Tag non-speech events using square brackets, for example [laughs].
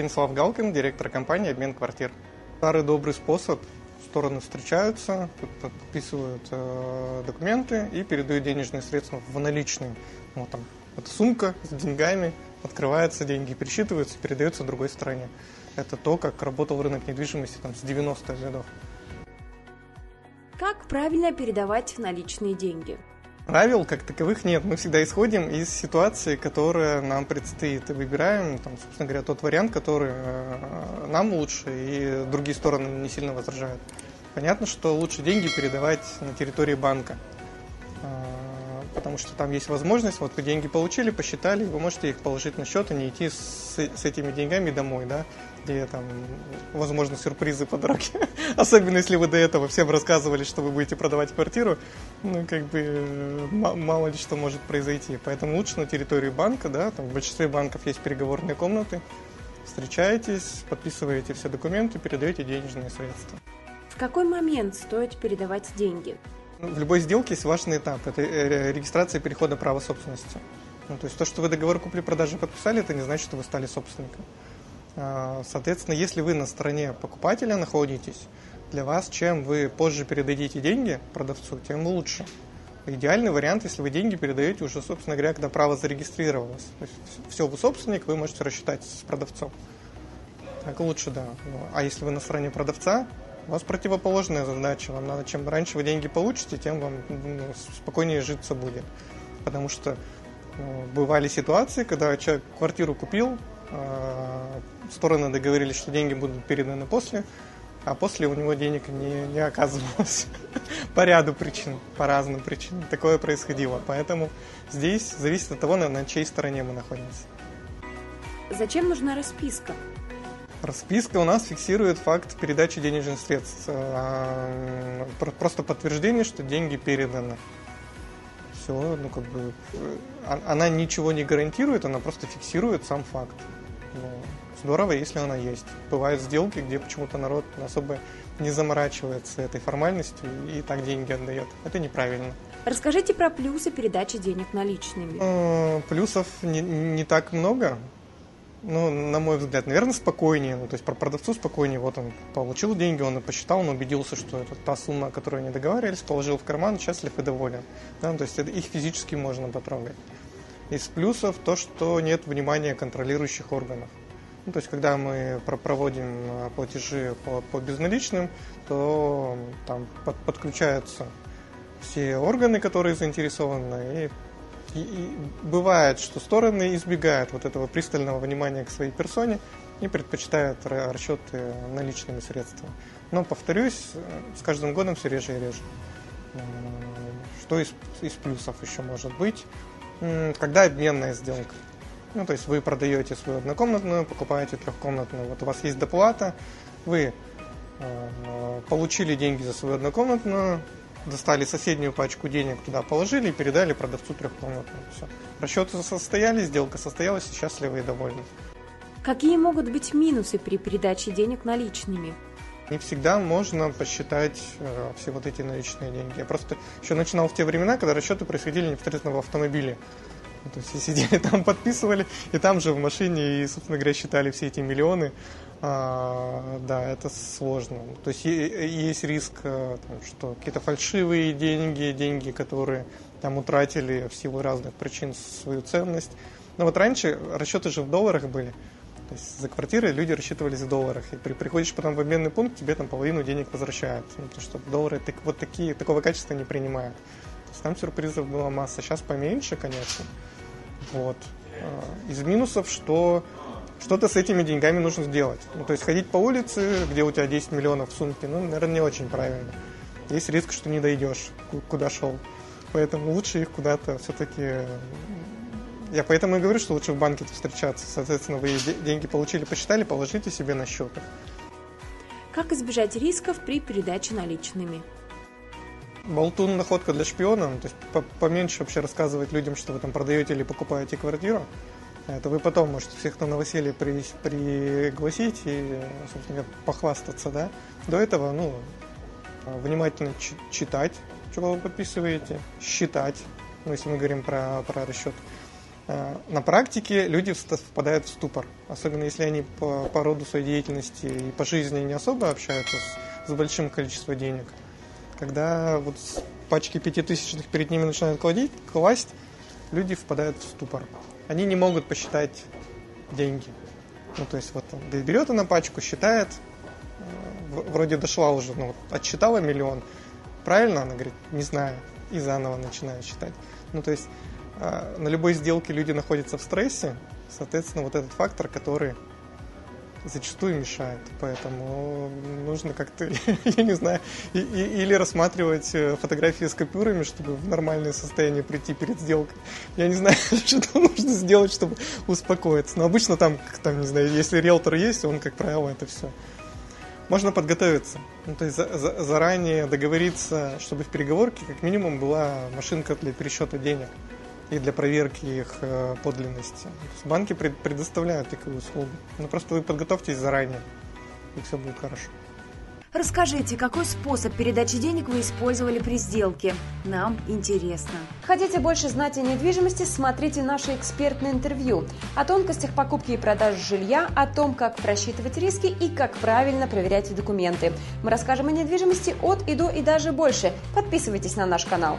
Станислав Галкин, директор компании «Обмен квартир». Старый добрый способ. Стороны встречаются, подписывают э, документы и передают денежные средства в наличные. Вот там, это сумка с деньгами, открываются деньги, пересчитываются, передаются другой стороне. Это то, как работал рынок недвижимости там, с 90-х годов. Как правильно передавать наличные деньги? Правил как таковых нет. Мы всегда исходим из ситуации, которая нам предстоит. И выбираем, там, собственно говоря, тот вариант, который э, нам лучше, и другие стороны не сильно возражают. Понятно, что лучше деньги передавать на территории банка. Э, потому что там есть возможность, вот вы деньги получили, посчитали, вы можете их положить на счет и не идти с, с этими деньгами домой, да, где там, возможно, сюрпризы по дороге. [laughs] Особенно, если вы до этого всем рассказывали, что вы будете продавать квартиру, ну, как бы, мало ли что может произойти. Поэтому лучше на территории банка, да, там в большинстве банков есть переговорные комнаты, встречаетесь, подписываете все документы, передаете денежные средства. В какой момент стоит передавать деньги? В любой сделке есть важный этап. Это э, регистрация перехода права собственности. Ну, то есть то, что вы договор купли-продажи подписали, это не значит, что вы стали собственником. А, соответственно, если вы на стороне покупателя находитесь, для вас, чем вы позже передадите деньги продавцу, тем лучше. Идеальный вариант, если вы деньги передаете уже, собственно говоря, когда право зарегистрировалось. То есть все, вы собственник, вы можете рассчитать с продавцом. Так лучше, да. Ну, а если вы на стороне продавца, у вас противоположная задача. Вам надо, чем раньше вы деньги получите, тем вам ну, спокойнее житься будет. Потому что ну, бывали ситуации, когда человек квартиру купил, э, стороны договорились, что деньги будут переданы после, а после у него денег не, не оказывалось [laughs] по ряду причин, по разным причинам. Такое происходило. Поэтому здесь зависит от того, на чьей стороне мы находимся. Зачем нужна расписка? Расписка у нас фиксирует факт передачи денежных средств. А, просто подтверждение, что деньги переданы. Все, ну как бы а, она ничего не гарантирует, она просто фиксирует сам факт. Ну, здорово, если она есть. Бывают сделки, где почему-то народ особо не заморачивается этой формальностью и так деньги отдает. Это неправильно. Расскажите про плюсы передачи денег наличными. Плюсов не, не так много ну, на мой взгляд, наверное, спокойнее. Ну, то есть про продавцу спокойнее. Вот он получил деньги, он и посчитал, он убедился, что это та сумма, о которой они договаривались, положил в карман, счастлив и доволен. Да, то есть это, их физически можно потрогать. Из плюсов то, что нет внимания контролирующих органов. Ну, то есть, когда мы проводим а, платежи по, по безналичным, то там под, подключаются все органы, которые заинтересованы, и и, и бывает, что стороны избегают вот этого пристального внимания к своей персоне и предпочитают расчеты наличными средствами. Но, повторюсь, с каждым годом все реже и реже. Что из, из плюсов еще может быть? Когда обменная сделка. Ну, то есть вы продаете свою однокомнатную, покупаете трехкомнатную. Вот у вас есть доплата, вы э, получили деньги за свою однокомнатную, достали соседнюю пачку денег, туда положили и передали продавцу трехкомнатную. Все. Расчеты состоялись, сделка состоялась, счастливы и довольны. Какие могут быть минусы при передаче денег наличными? Не всегда можно посчитать э, все вот эти наличные деньги. Я просто еще начинал в те времена, когда расчеты происходили непосредственно в автомобиле. То есть сидели [laughs] там, подписывали, и там же в машине, и, собственно говоря, считали все эти миллионы. А, да, это сложно. То есть есть риск, э, там, что какие-то фальшивые деньги, деньги, которые там утратили в силу разных причин свою ценность. Но вот раньше расчеты же в долларах были. То есть за квартиры люди рассчитывались в долларах. И при, приходишь потом в обменный пункт, тебе там половину денег возвращают. Ну, потому что доллары так, вот такие, такого качества не принимают. То там сюрпризов была масса. Сейчас поменьше, конечно. Вот. А, из минусов, что что-то с этими деньгами нужно сделать. Ну, то есть ходить по улице, где у тебя 10 миллионов в сумке, ну, наверное, не очень правильно. Есть риск, что не дойдешь, куда шел. Поэтому лучше их куда-то все-таки... Я поэтому и говорю, что лучше в банке встречаться. Соответственно, вы деньги получили, посчитали, положите себе на счет. Как избежать рисков при передаче наличными? Болтун – находка для шпиона. То есть поменьше вообще рассказывать людям, что вы там продаете или покупаете квартиру. Это вы потом можете всех на новоселье при, пригласить и, собственно похвастаться, да. До этого, ну, внимательно читать, чего вы подписываете, считать, ну, если мы говорим про, про расчет, Э, на практике люди впадают в ступор, особенно если они по, по роду своей деятельности и по жизни не особо общаются с, с большим количеством денег. Когда вот пачки пятитысячных перед ними начинают кладить, класть, люди впадают в ступор. Они не могут посчитать деньги. Ну, то есть вот берет она пачку, считает, э, вроде дошла уже, ну, отсчитала миллион. Правильно? Она говорит, не знаю. И заново начинает считать. Ну, то есть э, на любой сделке люди находятся в стрессе, соответственно, вот этот фактор, который зачастую мешает. Поэтому нужно как-то, [laughs] я не знаю, и, и, или рассматривать э, фотографии с купюрами, чтобы в нормальное состояние прийти перед сделкой. Я не знаю, [laughs] что нужно сделать, чтобы успокоиться. Но обычно там, там, не знаю, если риэлтор есть, он, как правило, это все. Можно подготовиться. Ну, то есть за, за, заранее договориться, чтобы в переговорке как минимум была машинка для пересчета денег и для проверки их э, подлинности. Банки предоставляют такую услугу. Ну просто вы подготовьтесь заранее, и все будет хорошо. Расскажите, какой способ передачи денег вы использовали при сделке? Нам интересно. Хотите больше знать о недвижимости? Смотрите наше экспертное интервью о тонкостях покупки и продажи жилья, о том, как просчитывать риски и как правильно проверять документы. Мы расскажем о недвижимости от и до и даже больше. Подписывайтесь на наш канал.